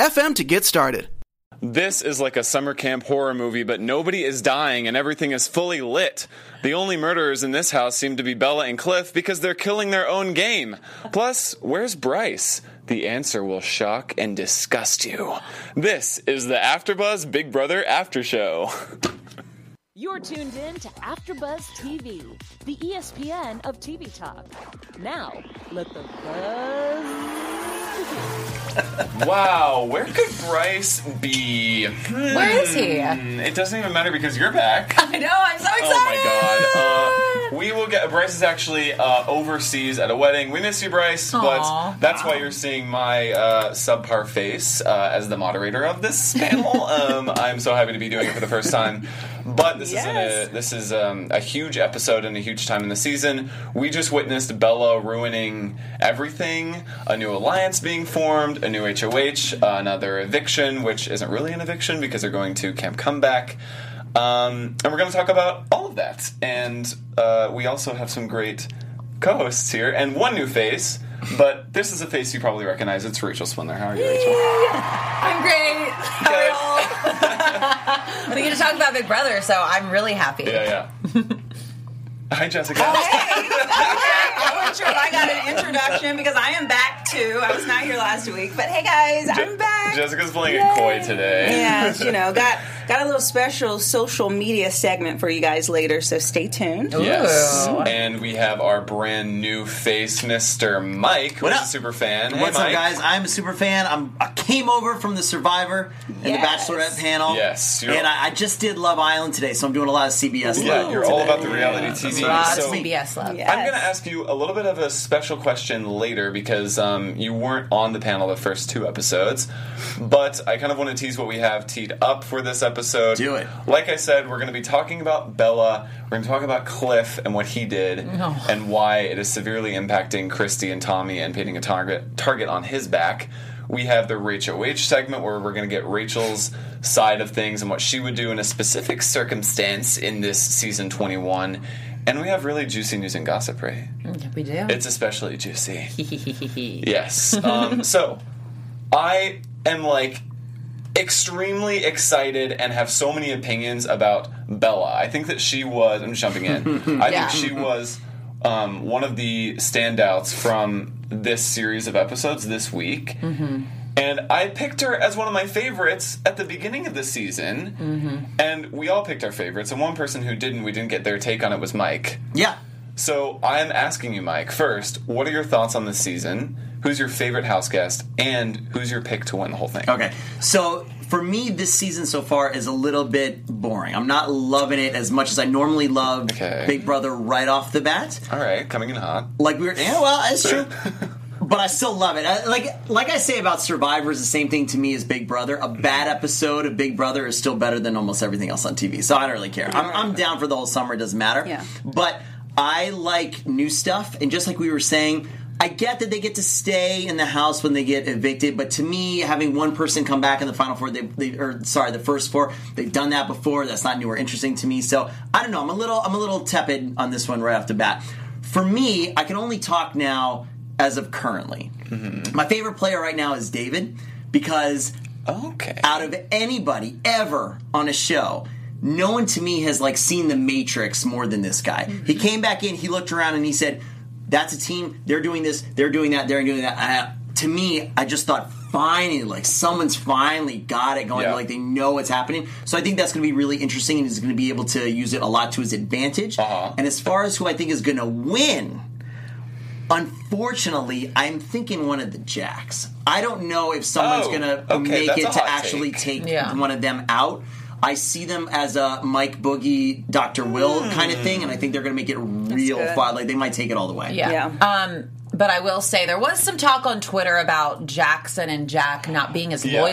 anchor.fm to get started. This is like a summer camp horror movie, but nobody is dying and everything is fully lit. The only murderers in this house seem to be Bella and Cliff because they're killing their own game. Plus, where's Bryce? The answer will shock and disgust you. This is the AfterBuzz Big Brother After Show. You're tuned in to AfterBuzz TV, the ESPN of TV talk. Now, let the buzz. Wow, where could Bryce be? Where is he? Hmm, It doesn't even matter because you're back. I know. I'm so excited. Oh my god. Uh, we will get. Bryce is actually uh, overseas at a wedding. We miss you, Bryce, Aw. but that's why you're seeing my uh, subpar face uh, as the moderator of this panel. um, I'm so happy to be doing it for the first time. But this is Yes. a, this is um, a huge episode and a huge time in the season. We just witnessed Bella ruining everything. A new alliance being formed, a new HOH, another eviction, which isn't really an eviction because they're going to Camp Comeback. Um, and we're going to talk about all of that. And uh, we also have some great co hosts here and one new face. But this is a face you probably recognize. It's Rachel Swindler. How are you, Rachel? I'm great. How are y'all? we get to talk about Big Brother, so I'm really happy. Yeah, yeah. Hi, Jessica. I wasn't sure if I got an introduction because I am back too. I was not here last week, but hey guys, I'm back. Jessica's playing it coy today. Yeah, you know, got got a little special social media segment for you guys later, so stay tuned. Yes. And we have our brand new face, Mr. Mike, who's What a up? super fan. What's hey, up, guys? I'm a super fan. I'm, I came over from the Survivor and Yes. the Bachelorette panel. Yes, and I, I just did Love Island today, so I'm doing a lot of CBS. Yeah, love you're all about the reality TV. A lot of So- CBS love. Yeah. I'm going to ask you a little bit of a special question later because um, you weren't on the panel the first two episodes. But I kind of want to tease what we have teed up for this episode. Do it. Like I said, we're going to be talking about Bella. We're going to talk about Cliff and what he did and why it is severely impacting Christie and Tommy and painting a target target on his back. We have the Rachel H segment where we're going to get Rachel's side of things and what she would do in a specific circumstance in this season 21. And we have really juicy news and gossip, right? We do. It's especially juicy. yes. Um, so, I am like extremely excited and have so many opinions about Bella. I think that she was. I'm jumping in. I Yeah. think she was um, one of the standouts from this series of episodes this week. And I picked her as one of my favorites at the beginning of the season. And we all picked our favorites. And one person who didn't, we didn't get their take on it, was Mike. Yeah. So I'm asking you, Mike, first, what are your thoughts on this season? Who's your favorite house guest? And who's your pick to win the whole thing? Okay. So for me, this season so far is a little bit boring. I'm not loving it as much as I normally love Okay. Big Brother right off the bat. All right, coming in hot. Like we were, yeah, well, it's true. But I still love it. I, like, like I say about Survivor, is the same thing to me as Big Brother. A bad episode of Big Brother is still better than almost everything else on TV. So I don't really care. I'm, I'm down for the whole summer. It doesn't matter. Yeah. But I like new stuff, and just like we were saying. I get that they get to stay in the house when they get evicted, but to me, having one person come back in the final four, they, they or sorry, the first four, they've done that before. That's not new or interesting to me. So I don't know. I'm a little, I'm a little tepid on this one right off the bat. For me, I can only talk now as of currently. Mm-hmm. My favorite player right now is David because Okay. out of anybody ever on a show, no one to me has like seen the Matrix more than this guy. He mm-hmm. came back in, he looked around, and he said, "That's a team. They're doing this. They're doing that. They're doing that." I, to me, I just thought finally, like someone's finally got it going. Yeah. Like they know what's happening. So I think that's going to be really interesting, and he's going to be able to use it a lot to his advantage. Uh-huh. And as far as who I think is going to win. Unfortunately, I'm thinking one of the Jacks. I don't know if someone's Oh, going to okay, make it to actually take. take Yeah. one of them out. I see them as a Mike Boogie, Dr. Will kind of thing, and I think they're going to make it real good. fun. Like they might take it all the way. Yeah. Yeah. Um, but I will say there was some talk on Twitter about Jackson and Jack not being as Yeah.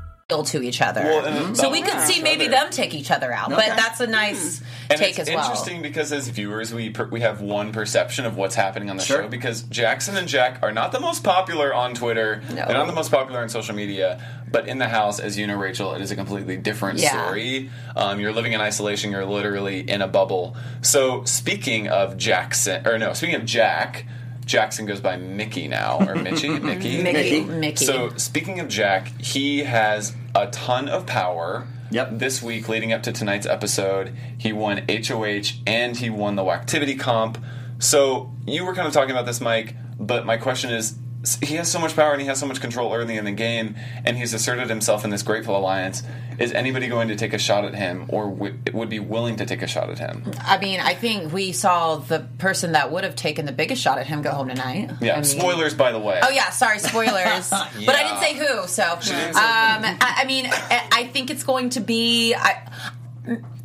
To each other. Well, and so we could each see maybe them take each other out. Okay. But that's a nice And take it's as well. interesting because as viewers, we per- we have one perception of what's happening on the Sure. show because Jackson and Jack are not the most popular on Twitter. No. They're not the most popular on social media. But in the house, as you know, Rachel, it is a completely different Yeah. story. Um, you're living in isolation. You're literally in a bubble. So speaking of Jackson, or no, speaking of Jack. Jackson goes by Mickey now, or Mitchie, Mickey. Mickey. Mickey. So speaking of Jack, he has a ton of power. Yep. This week, leading up to tonight's episode, he won HOH and he won the Activity comp. So you were kind of talking about this, Mike. But my question is, he has so much power and he has so much control early in the game, and he's asserted himself in this Grateful Alliance. Is anybody going to take a shot at him, or w- would be willing to take a shot at him? I mean, I think we saw the person that would have taken the biggest shot at him go home tonight. Yeah. I mean- Spoilers, by the way. Oh yeah, sorry, spoilers. But I didn't say who. So, um, say I, I mean, I, think it's going to be. I,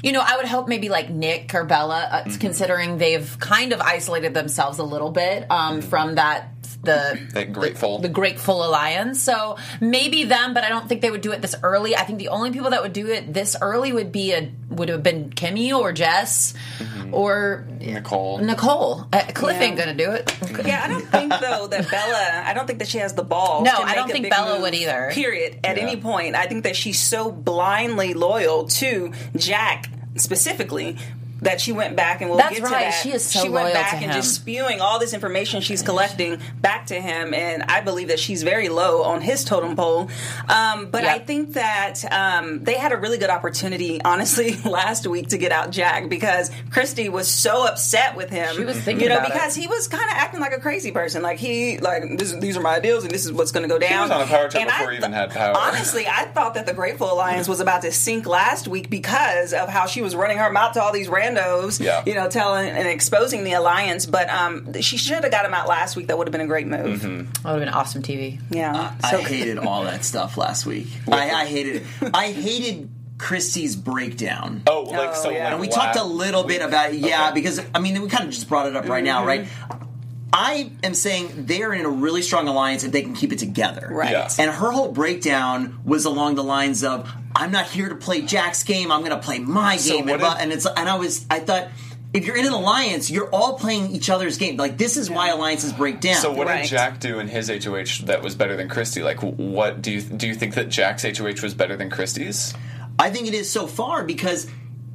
you know, I would hope maybe like Nick or Bella, uh, Mm-hmm. considering they've kind of isolated themselves a little bit um, from that the That Grateful. the, the Grateful Alliance. So maybe them, but I don't think they would do it this early. I think the only people that would do it this early would be a would have been Kimmy or Jess or Nicole. Nicole. Uh, Cliff Yeah. ain't gonna do it. Yeah, I don't think though that Bella. I don't think that she has the balls. No, to I don't think Bella move, would either. Period. At Yeah. any point, I think that she's so blindly loyal to Jack specifically. That she went back and we'll That's get to that. She is so She went loyal back to and him. just spewing all this information she's collecting back to him, and I believe that she's very low on his totem pole. Um, but Yep. I think that um, they had a really good opportunity, honestly, last week to get out Jack because Christie was so upset with him. She was thinking you know, about it. because he was kind of acting like a crazy person. Like he, like this, these are my ideals, and this is what's going to go down. was on a power trip And before I he even had power. Honestly, I thought that the Grateful Alliance was about to sink last week because of how she was running her mouth to all these randos. Yeah. you know, telling and exposing the alliance. But um, she should have got him out last week. That would have been a great move. Mm-hmm. That would have been awesome TV. Yeah. I hated all that stuff last week. I, I hated it. I hated Christie's breakdown. Oh, like so. yeah. Like And we talked a little bit about yeah, Okay. because I mean we kind of just brought it up right now, right? I am saying they are in a really strong alliance if they can keep it together. Right. Yeah. And her whole breakdown was along the lines of, "I'm not here to play Jack's game. I'm going to play my So game." what and, blah- did- and it's and I was I thought. If you're in an alliance, you're all playing each other's game. Like this is why alliances break down. So what Right. did Jack do in his HOH that was better than Christie? Like, what do you do? You think that Jack's HOH was better than Christie's? I think it is so far because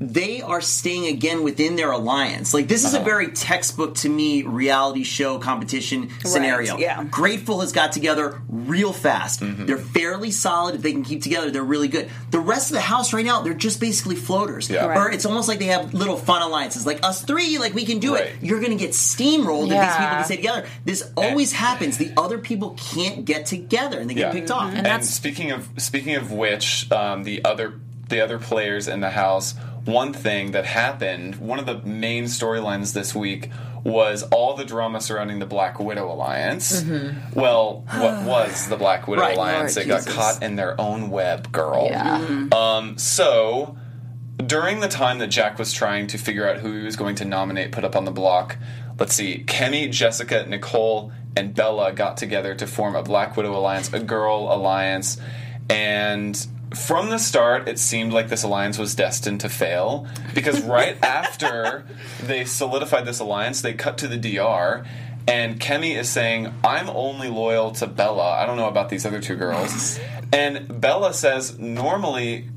they are staying again within their alliance. Like this is Uh-huh. a very textbook to me reality show competition scenario. yeah. Grateful has got together real fast. Mm-hmm. They're fairly solid. If they can keep together, they're really good. The rest of the house right now, they're just basically floaters. Yeah. Right. Or it's almost like they have little fun alliances. Like us three, like we can do Right. it. You're gonna get steamrolled if these people can stay together. This always happens. The other people can't get together and they get Yeah. picked off. And, that's- speaking of speaking of which, um, the other the other players in the house. One thing that happened, one of the main storylines this week was all the drama surrounding the Black Widow alliance. Well, what was the Black Widow Right, alliance? Lord They got caught in their own web, girl. Yeah. Um, so during the time that Jack was trying to figure out who he was going to nominate, put up on the block, let's see, Kemi, Jessica, Nicole, and Bella got together to form a Black Widow alliance, a girl alliance, and from the start, it seemed like this alliance was destined to fail because right after they solidified this alliance, they cut to the DR. And Kemi is saying, I'm only loyal to Bella. I don't know about these other two girls. And Bella says, normally,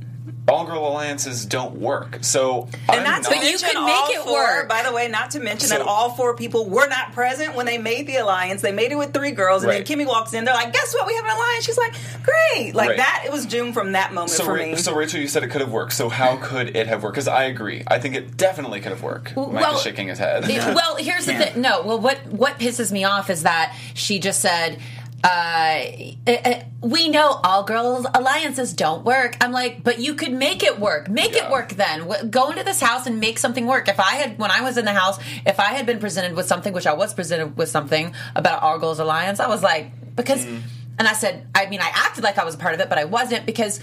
all girl alliances don't work. So, I'm And not to not- you mention could make it four, work. By the way, not to mention So- that all four people were not present when they made the alliance. They made it with three girls, and Right. then Kimmy walks in. They're like, "Guess what? We have an alliance." She's like, "Great!" Like Right. that. It was doomed from that moment So, for Ra- me. so Rachel, you said it could have worked. So how could it have worked? Because I agree. I think it definitely could have worked. Mike well, is shaking his head. The- Well, here's the thing. No, well, what what pisses me off is that she just said. Uh, uh, uh, we know all girls alliances don't work. I'm like, but you could make it work. Make Yeah. it work then. Go into this house and make something work. If I had, when I was in the house, if I had been presented with something, which I was presented with something about all girls alliance, I was like, because, and I said, I mean, I acted like I was a part of it, but I wasn't because.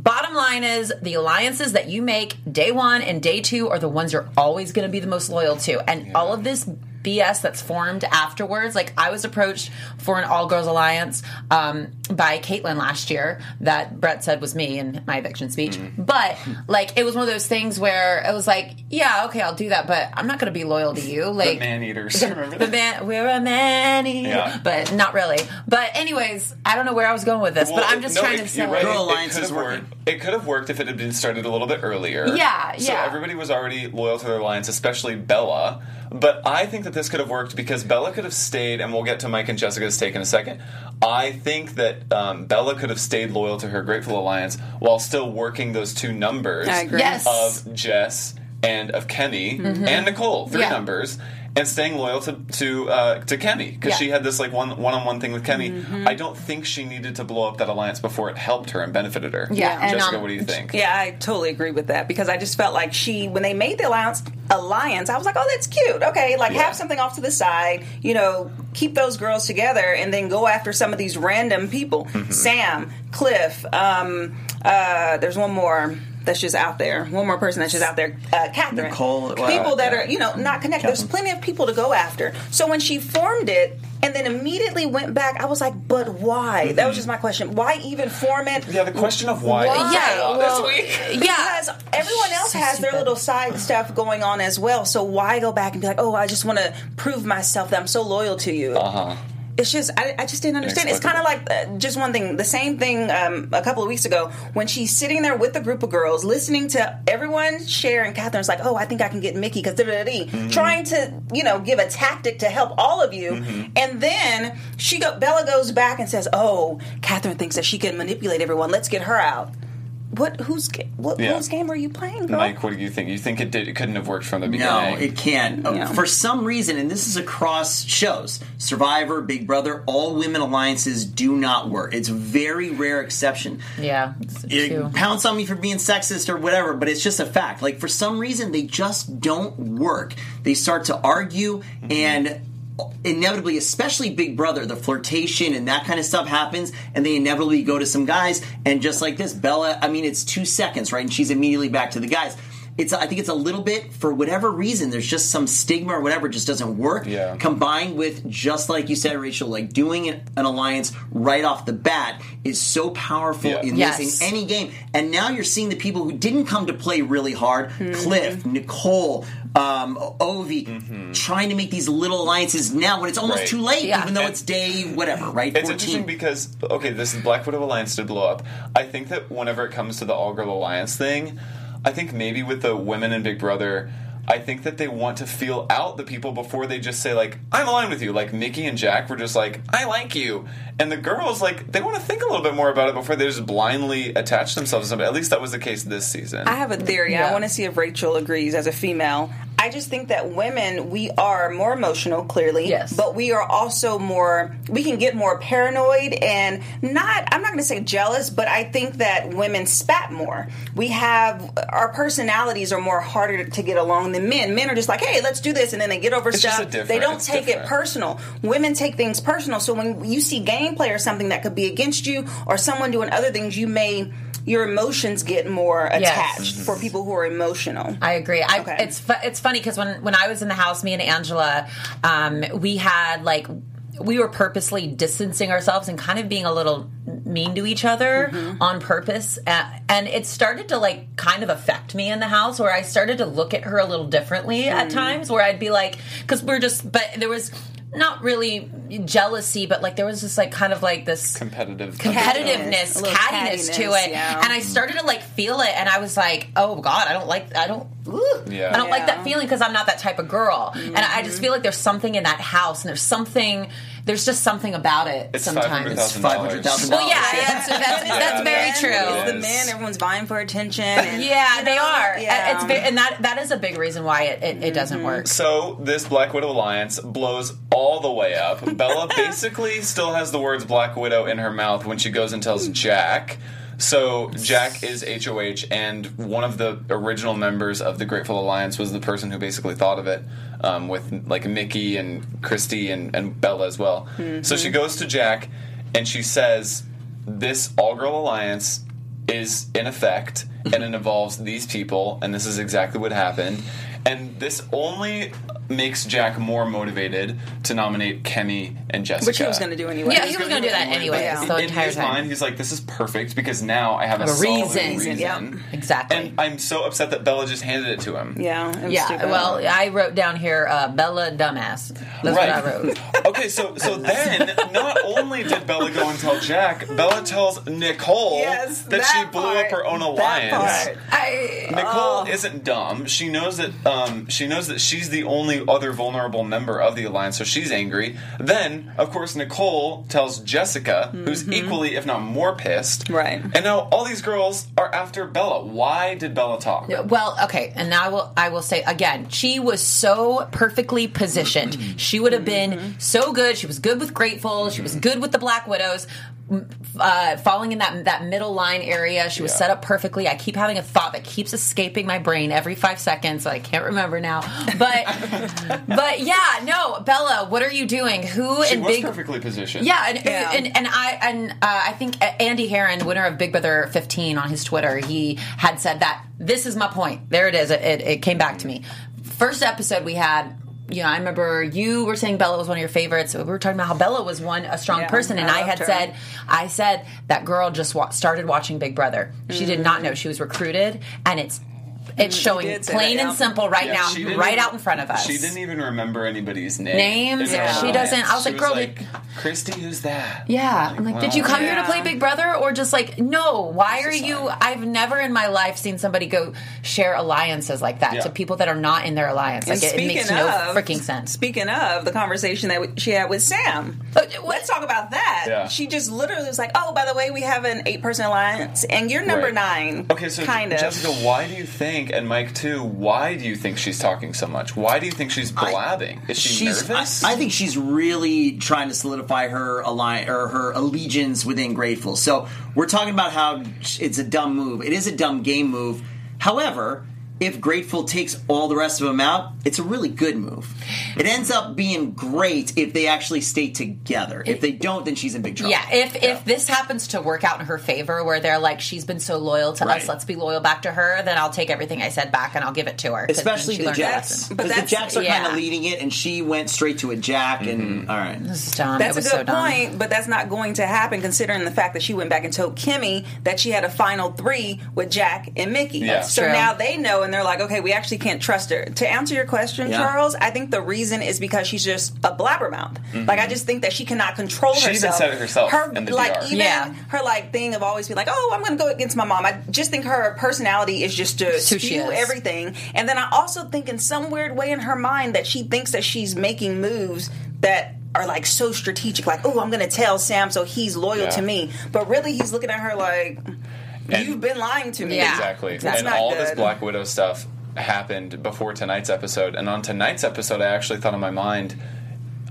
Bottom line is the alliances that you make day one and day two are the ones you're always going to be the most loyal to. And all of this BS that's formed afterwards, like I was approached for an all girls alliance um, by Kaitlyn last year that Brett said was me in my eviction speech. But like it was one of those things where it was like, yeah, okay, I'll do that, but I'm not going to be loyal to you. Like man eaters. Remember the that? man, we're a man eater. Yeah. but not really. But anyways, I don't know where I was going with this, but I'm just no, trying it- to you're say. right. Girl It- Alliance it could have worked. It could have worked if it had been started a little bit earlier. Yeah, So yeah. everybody was already loyal to their alliance, especially Bella. But I think that this could have worked because Bella could have stayed, and we'll get to Mike and Jessica's take in a second. I think that um, Bella could have stayed loyal to her Grateful Alliance while still working those two numbers I agree. Yes. of Jess and of Kenny and Nicole, three Yeah. numbers, and staying loyal to to uh, to Kenny because Yeah. she had this like one one on one thing with Kenny. I don't think she needed to blow up that alliance before it helped her and benefited her. Yeah, and, Jessica, um, what do you think? Yeah, I totally agree with that because I just felt like she, when they made the alliance, alliance, I was like, oh, that's cute. Okay, like Yeah. have something off to the side, you know, keep those girls together, and then go after some of these random people. Mm-hmm. Sam, Cliff, um, uh, there's one more. That's just out there. One more person that's just out there. Uh, Kathryn. Nicole, well, people that yeah. are, you know, not connected. There's plenty of people to go after. So when she formed it and then immediately went back, I was like, but why? That was just my question. Why even form it? Yeah, the question of why. Why? Yeah, well, this week. yeah. Because everyone else So has their little side stuff going on as well. So why go back and be like, oh, I just want to prove myself that I'm so loyal to you? Uh huh. It's just, I, I just didn't understand. It's kind of like uh, just one thing. The same thing um, a couple of weeks ago when she's sitting there with a group of girls, listening to everyone share, and Kathryn's like, oh, I think I can get Michie because Mm-hmm. trying to, you know, give a tactic to help all of you. Mm-hmm. And then she go, Bella goes back and says, oh, Kathryn thinks that she can manipulate everyone. Let's get her out. What? Whose what, Yeah. whose game are you playing, girl? Mike, what do you think? You think it did? It couldn't have worked from the beginning? No, it can't. Uh, Yeah. For some reason, and this is across shows, Survivor, Big Brother, all women alliances do not work. It's a very rare exception. Yeah, It- true. pounce on me for being sexist or whatever, but it's just a fact. Like for some reason, they just don't work. They start to argue, and inevitably, especially Big Brother, the flirtation and that kind of stuff happens, and they inevitably go to some guys, and just like this, Bella. I mean, it's two seconds, right? And she's immediately back to the guys. It's, I think it's a little bit for whatever reason. There's just some stigma or whatever. It just doesn't work. Yeah. Combined with just like you said, Rachel, like doing an, an alliance right off the bat is so powerful Yeah. in Yes. this in any game. And now you're seeing the people who didn't come to play really hard Cliff, Nicole, um, Ovi, trying to make these little alliances now when it's almost Right. too late, Yeah. even though And- it's day whatever, right? It's interesting because okay, this Black Widow Alliance did blow up. I think that whenever it comes to the All Girl Alliance thing, I think maybe with the women in Big Brother, I think that they want to feel out the people before they just say like, "I'm aligned with you." Like Michie and Jack were just like, "I like you," and the girls like they want to think a little bit more about it before they just blindly attach themselves to somebody. At least that was the case this season. I have a theory. I want to see if Rachel agrees as a female. I just think that women, we are more emotional, clearly. Yes. But we are also more, we can get more paranoid and not, I'm not going to say jealous, but I think that women spat more. We have, our personalities are more harder to get along than men. Men are just like, hey, let's do this. And then they get over It's just stuff. a They don't it's take different. it personal. Women take things personal. So when you see gameplay or something that could be against you or someone doing other things, you may, your emotions get more attached for people who are emotional. I agree. I, Okay. It's fu- it's funny because when when I was in the house, me and Angela, um, we had like we were purposely distancing ourselves and kind of being a little mean to each other on purpose, uh, and it started to like kind of affect me in the house where I started to look at her a little differently at times, where I'd be like, because we're just, but there was. Not really jealousy, but like there was just like kind of like this Competitive. competitiveness, A little cattiness to it, yeah. and I started to like feel it, and I was like, "Oh God, I don't like, I don't, ugh. Yeah. I don't like that feeling because I'm not that type of girl." And I just mm-hmm. feel like there's something in that house, and there's something, there's just something about it sometimes It's five hundred sometimes. thousand Five hundred thousand Well, dollars. yeah, that's, that's, that's very true. It's the man. Everyone's vying for attention. And, Yeah, you they know, are. Yeah. It's ve- and that that is a big reason why it, it, it doesn't mm-hmm. work. So this Black Widow alliance blows all the way up. Bella basically still has the words Black Widow in her mouth when she goes and tells Jack. So Jack is HOH, and one of the original members of the Grateful Alliance was the person who basically thought of it, um, with like Michie and Christie and, and Bella as well. So she goes to Jack, and she says, "This all girl alliance is in effect, and it involves these people, and this is exactly what happened. And this only makes Jack more motivated to nominate Kemi and Jessica. Which he was going to do anyway. Yeah, he was going to do that anyway. Yeah. The in entire his time. mind, he's like, "This is perfect because now I have a, A solid reason. reason." Yep. Exactly. And I'm so upset that Bella just handed it to him. Yeah. it was yeah, stupid. well, I wrote down here uh, Bella dumbass. That's what I wrote. okay, so so then not only did Bella go and tell Jack, Bella tells Nicole Yes, that, that she blew part. up her own That alliance. part. I, Nicole isn't dumb. She knows that um, she knows that she's the only other vulnerable member of the alliance, so she's angry. Then, of course, Nicole tells Jessica, who's mm-hmm. equally, if not more, pissed. Right. And now all these girls are after Bella. Why did Bella talk? Well, okay, and now I will I will say again, she was so perfectly positioned. She would have mm-hmm. been so good. She was good with Grateful. She was mm-hmm. good with the Black Widows. M- Uh, falling in that that middle line area, she was Yeah. set up perfectly. I keep having a thought that keeps escaping my brain every five seconds, so I can't remember now. But but yeah, no, Bella, what are you doing? Who She in was big perfectly positioned. yeah, and, Yeah. and and I and uh, I think Andy Herren, winner of Big Brother 15 on his Twitter, he had said that this is my point. There it is. It, it, it came back to me. First episode we had. You know, I remember you were saying Bella was one of your favorites. We were talking about how Bella was one a strong Yeah, person, and I I, had her. said, I said that girl just wa- started watching Big Brother. She did not mm. know she was recruited, and it's it's showing plain that, and simple right Yeah, now, right even- out in front of us. She didn't even remember anybody's name. Names? Yeah. She doesn't. I was She like, girl, did- Christie, who's that? Yeah, I'm like, did you come here to play Big Brother or just like, no? Why are you? I've never in my life seen somebody go share alliances like that Yeah. to people that are not in their alliance. Like, it, it makes no of, freaking sense. Speaking of the conversation that she had with Sam, let's talk about that. Yeah. She just literally was like, "Oh, by the way, we have an eight-person alliance, and you're number Right. nine." Okay, so kind of. Jessica, why do you think, and Mike too, why do you think she's talking so much? Why do you think she's blabbing? Is she she's, nervous? I, I think she's really trying to solidify her alliance or her allegiance within Grateful. So we're talking about how it's a dumb move. It is a dumb game move. However, if Grateful takes all the rest of them out, it's a really good move. It ends up being great if they actually stay together. If they don't, then she's in big trouble. Yeah, if if this happens to work out in her favor, where they're like, she's been so loyal to Right. us, let's be loyal back to her, then I'll take everything I said back and I'll give it to her. Especially the learned Jacks. Because the that's- Jacks are kind of leading it, and she went straight to a Jack. And mm-hmm. all right, This is dumb. That's it was a so good dumb. point, but that's not going to happen considering the fact that she went back and told Kimmy that she had a final three with Jack and Michie. Yeah. So True. now they know and they're like, okay, we actually can't trust her. To answer your question, Yeah. Charles, I think the reason is because she's just a blabbermouth. Like I mm-hmm. just think that she cannot control She even herself. said it herself Her in the like DR. even Yeah. her like thing of always be like, oh, I'm going to go against my mom. I just think her personality is just to who she spew is. everything. And then I also think in some weird way in her mind that she thinks that she's making moves that are like so strategic, like, oh, I'm going to tell Sam so he's loyal Yeah. to me. But really, he's looking at her like, you've been lying to me. Yeah. Exactly. That's and not all good. this Black Widow stuff happened before tonight's episode. And on tonight's episode, I actually thought in my mind,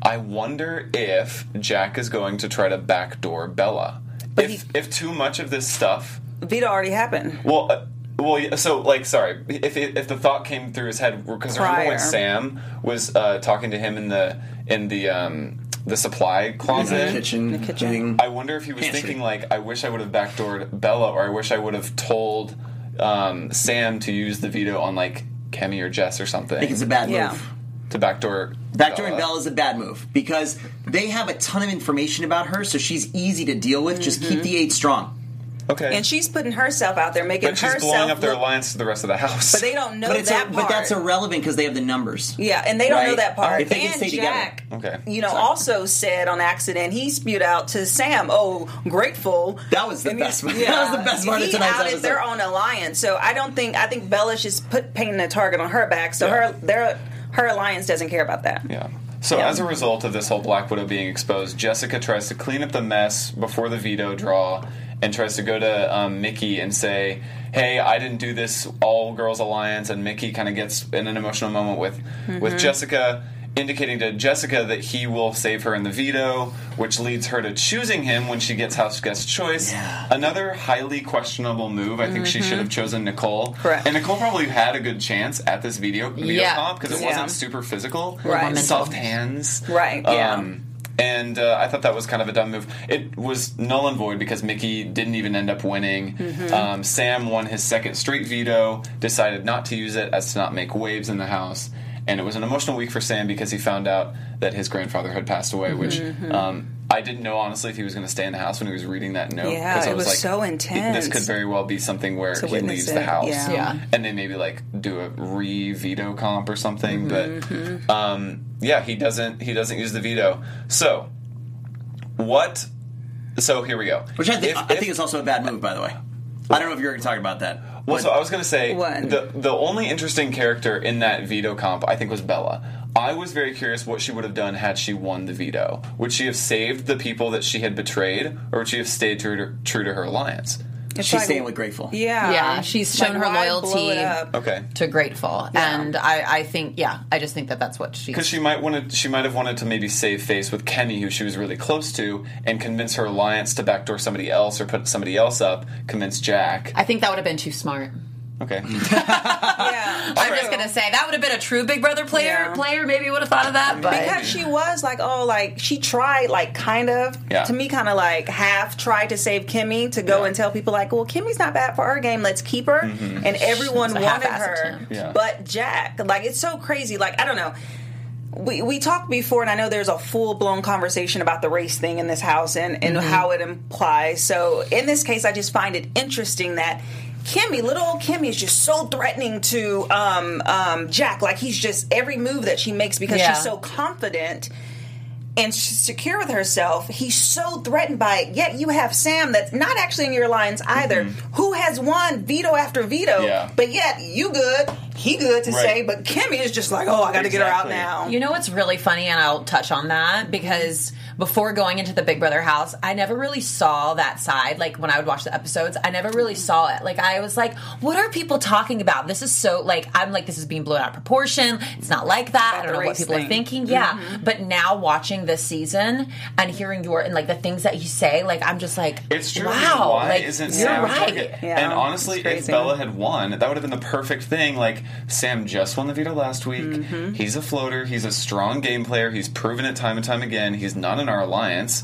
I wonder if Jack is going to try to backdoor Bella. if he- if too much of this stuff, Vita already happened. well. Uh, well, so like, sorry, if if the thought came through his head, because remember when Sam was uh, talking to him in the in the um, the supply closet, the kitchen, the kitchen. thing. I wonder if he was Pantry. thinking like, I wish I would have backdoored Bella, or I wish I would have told um, Sam to use the veto on like Kemi or Jess or something I think it's a bad Yeah. move. to backdoor. Backdooring Bella is a bad move because they have a ton of information about her, so she's easy to deal with. Just keep the eight strong. Okay, And she's putting herself out there, making herself but she's herself blowing up their look- alliance to the rest of the house. But they don't know But it's that a, part. but that's irrelevant because they have the numbers. Yeah, and they don't know that part. If they can and stay together. Jack, Okay. you know, Sorry. also said on accident he spewed out to Sam, "Oh, grateful." That was the And he- best part. That was the best part of he tonight's outed episode. their own alliance, so I don't think I think Bella's just put painting a target on her back. So Yeah. her their her alliance doesn't care about that. yeah. So as a result of this whole Black Widow being exposed, Jessica tries to clean up the mess before the veto draw and tries to go to um, Michie and say, "Hey, I didn't do this all girls alliance." And Michie kind of gets in an emotional moment with with mm-hmm. Jessica. Indicating to Jessica that he will save her in the veto, which leads her to choosing him when she gets house guest choice. Another highly questionable move. I think she mm-hmm. should have chosen Nicole. Correct. And Nicole probably had a good chance at this veto veto Yeah. comp because it Yeah. wasn't super physical. Right. Soft hands. Right, yeah. Um, And uh, I thought that was kind of a dumb move. It was null and void because Michie didn't even end up winning. Mm-hmm. Um, Sam won his second straight veto, decided not to use it as to not make waves in the house. And it was an emotional week for Sam because he found out that his grandfather had passed away, which Mm-hmm. um, I didn't know honestly if he was going to stay in the house when he was reading that note. Yeah, 'cause I it was like, so intense. This could very well be something where To he witness leaves the house, yeah. Yeah. and they maybe like do a re veto comp or something. Mm-hmm, But um, yeah, he doesn't. He doesn't use the veto. So what? So here we go. Which I think If- I if- think is also a bad move, by the way. I don't know if you're going to talk about that. Well, so I was going to say What? the the only interesting character in that veto comp I think was Bella. I was very curious what she would have done had she won the veto. Would she have saved the people that she had betrayed, or would she have stayed true to, true to her alliance? It's She's like- staying with Grateful. Yeah, Yeah, she's shown her loyalty. blow it up? Okay. to grateful, and I, I think, yeah, I just think that that's what she. Because she might wanted, she might have wanted to maybe save face with Kenny, who she was really close to, and convince her alliance to backdoor somebody else or put somebody else up. Convince Jack. I think that would have been too smart. Okay. Yeah, I'm just gonna say that would have been a true Big Brother player. Yeah. Player maybe would have thought of that, but because she was like, oh, like she tried, like kind of Yeah. to me, kind of like half tried to save Kimmy to go Yeah. and tell people like, well, Kimmy's not bad for our game. Let's keep her, Mm-hmm. and everyone wanted her. But Jack. Like it's so crazy. Like I don't know. We, we talked before, and I know there's a full blown conversation about the race thing in this house and, and Mm-hmm. how it implies. So, in this case, I just find it interesting that Kimmy, little old Kimmy, is just so threatening to um, um, Jack. Like he's just every move that she makes because Yeah. she's so confident and she's secure with herself. He's so threatened by it. Yet you have Sam that's not actually in your alliance either, who has won veto after veto. Mm-hmm. Yeah. But yet you good, he good to Right. say, but Kimmy is just like, oh, I got to get her out now. You know what's really funny, and I'll touch on that because before going into the Big Brother house, I never really saw that side. Like when I would watch the episodes, I never really saw it. Like I was like, what are people talking about? This is so like I'm like this is being blown out of proportion. It's not like that. I don't know what race people are thing. thinking. Yeah, but now watching this season and hearing your and like the things that you say, like I'm just like, It's true. Wow, Why like, isn't you're Sam right. Yeah, and honestly, if. Bella had won, that would have been the perfect thing. Like Sam just won the veto last week. Mm-hmm. He's a floater. He's a strong game player. He's proven it time and time again. He's not in our alliance,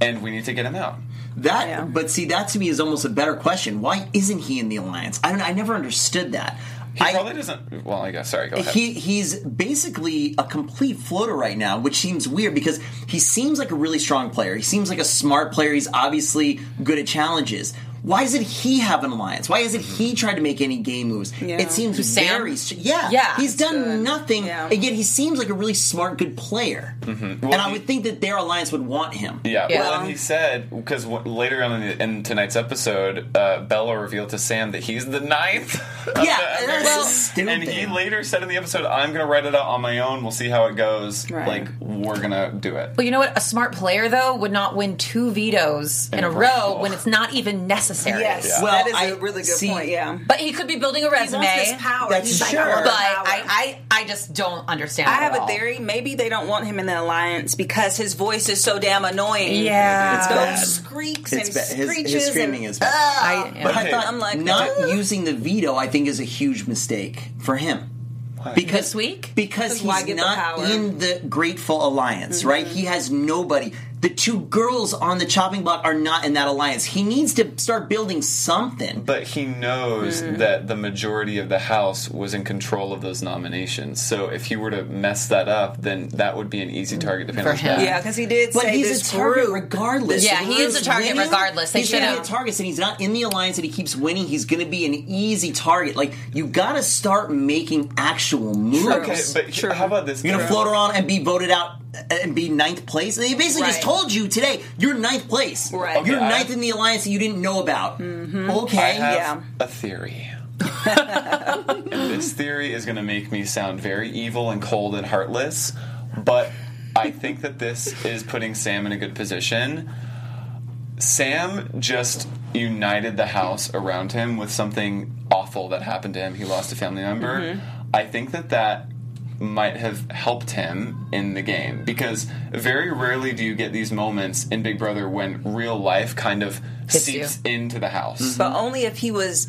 and we need to get him out. That, Yeah. but see, that to me is almost a better question. Why isn't he in the alliance? I don't. I never understood that. He I- probably doesn't. Well, I guess. Sorry. Go ahead. He he's basically a complete floater right now, which seems weird because he seems like a really strong player. He seems like a smart player. He's obviously good at challenges. Why doesn't he have an alliance? Why hasn't he tried to make any game moves? Yeah. It seems Sam? very yeah Yeah. He's done Good. nothing, Yeah. and yet he seems like a really smart, good player. and I he- would think that their alliance would want him. Yeah, Yeah. well, and he said because w- later on in, the, in tonight's episode, uh, Bella revealed to Sam that he's the ninth. Yeah, the that's Well, stupid. and he later said in the episode, "I'm going to write it out on my own. We'll see how it goes. Right. Like we're going to do it." Well, you know what? A smart player though would not win two vetoes in, In a a row row. when it's not even necessary. Yes, Yeah. Well, that is I- a really good see- point. Yeah. But he could be building a He resume. wants this power. That's He's sure. I But. I, I, I just don't understand. I it have at a all. theory. Maybe they don't want him in the alliance because his voice is so damn annoying. Yeah. it's bad. goes squeaks It's and bad. His, screeches. his screaming and, is bad. I, But I Okay. thought I'm like, not "Ugh." using the veto, I think, is a huge mistake for him. Because This week? because Because he's get the not? Mm-hmm. in the Grateful Alliance, right? He has nobody. The two girls on the chopping block are not in that alliance. He needs to start building something. But he knows Mm-hmm. that the majority of the House was in control of those nominations. So if he were to mess that up, then that would be an easy target to pin For on him. back. yeah, because he did But say he's this a target group- regardless. Yeah, he is a Who's target regardless. They he's gonna should've- be a target, and he's not in the alliance, and he keeps winning. He's going to be an easy target. Like you got to start making actual moves. Okay, but he- how about this? You're gonna float around and be voted out and be ninth place. They basically just told you today you're ninth place. Right. Okay, you're I- ninth in the alliance that you didn't know about. Mm-hmm. Okay. I have Yeah. a theory. and this theory is going to make me sound very evil and cold and heartless, but I think that this is putting Sam in a good position. Sam just united the house around him with something awful that happened to him. He lost a family member. Mm-hmm. I think that that might have helped him in the game because very rarely do you get these moments in Big Brother when real life kind of Hits seeps you. into the house. but only if he was.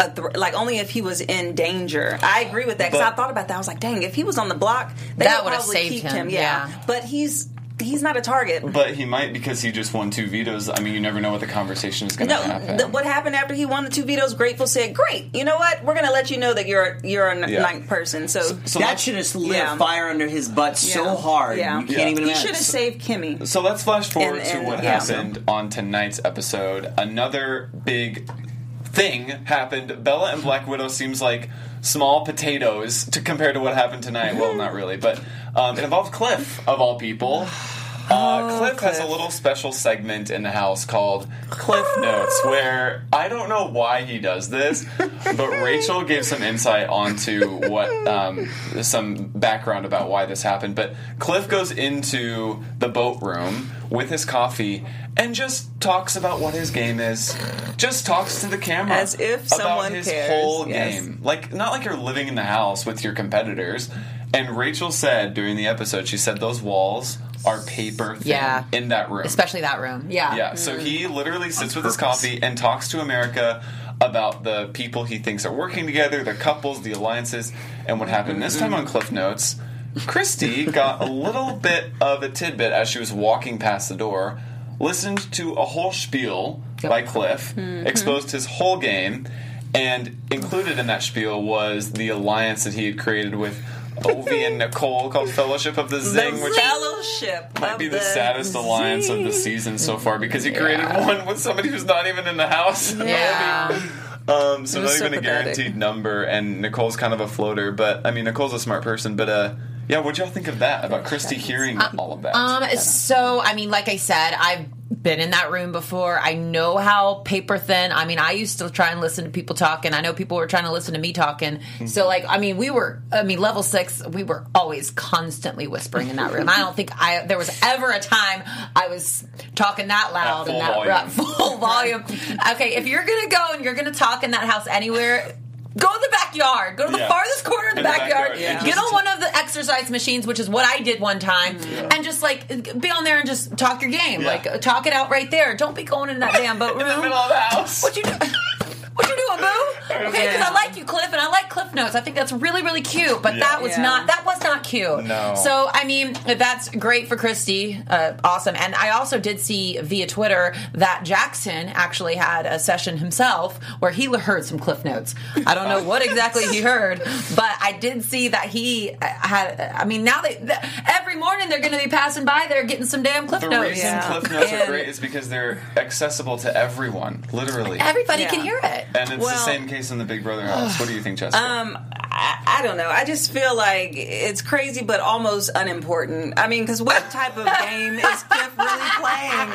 A thr like only if he was in danger. I agree with that because I thought about that. I was like, "Dang, if he was on the block, they That would would've saved keep him, him." yeah. but he's he's not a target. But he might because he just won two vetoes. I mean, you never know what the conversation is going to No, happen. th- what happened after he won the two vetoes? Grateful said, "Great, you know what? We're going to let you know that you're you're a n- Yeah. ninth person." So, so that should have lit Yeah. a fire under his butt so hard. Yeah. You can't Yeah. even he should have saved Kimmy. So let's flash forward And- and- to what yeah. happened on tonight's episode. Another big thing happened. Bella and Black Widow seems like small potatoes to compare to what happened tonight. Well, not really, but um, it involved Cliff of all people. Uh, Cliff, has a little special segment in the house called Cliff Notes, where I don't know why he does this, but Rachel gave some insight onto what um, some background about why this happened. But Cliff goes into the boat room with his coffee and just talks about what his game is. Just talks to the camera As if about someone his cares, whole yes. game. Like not like you're living in the house with your competitors. And Rachel said during the episode, she said those walls are paper thin Yeah. in that room. Especially that room. Yeah. Yeah, so he mm. literally sits with his coffee and talks to America about the people he thinks are working together, the couples, the alliances, and what happened. This time on mm-hmm. Cliff Notes, Christie got a little bit of a tidbit as she was walking past the door, listened to a whole spiel by Cliff, mm-hmm. exposed his whole game, and included in that spiel was the alliance that he had created with Ovi and Nicole called Fellowship of the Zing, the which fellowship might be the saddest alliance of the season so far because he created one with somebody who's not even in the house. Yeah. Um, so not so even a guaranteed number, and Nicole's kind of a floater. But I mean, Nicole's a smart person. But uh, yeah, what'd y'all think of that? About Christie hearing all of that? Um, so I mean, like I said, I've been in that room before. I know how paper thin. I mean, I used to try and listen to people talking. I know people were trying to listen to me talking. Mm-hmm. So like, I mean, we were. I mean, level six, we were always constantly whispering in that room. I don't think I there was ever a time I was talking that loud in that volume. full volume. Okay, if you're gonna go and you're gonna talk in that house anywhere. Go to the backyard. Go to the Yeah. farthest corner of the In the backyard. backyard, yeah. Get on one of the exercise machines, which is what I did one time, mm-hmm. and just like be on there and just talk your game. Yeah. Like talk it out right there. Don't be going in that damn boat room. in the middle of the house. What you do? What you doing, boo? Okay, because I like you, Cliff, and I like Cliff Notes. I think that's really, really cute. But Yeah. that was Yeah. not. That was not cute. No. So I mean, that's great for Christie. Uh, awesome. And I also did see via Twitter that Jackson actually had a session himself where he heard some Cliff Notes. I don't know what exactly he heard, but I did see that he uh, had. I mean, now they th- every morning they're going to be passing by there getting some damn Cliff the Notes. reason Yeah. Cliff Notes are great is because they're accessible to everyone, literally. Everybody Yeah. can hear it. and it's the same case in the Big Brother house. What do you think, Jessica? Um, I, I don't know. I just feel like it's crazy, but almost unimportant. I mean, because what type of game is Cliff really playing?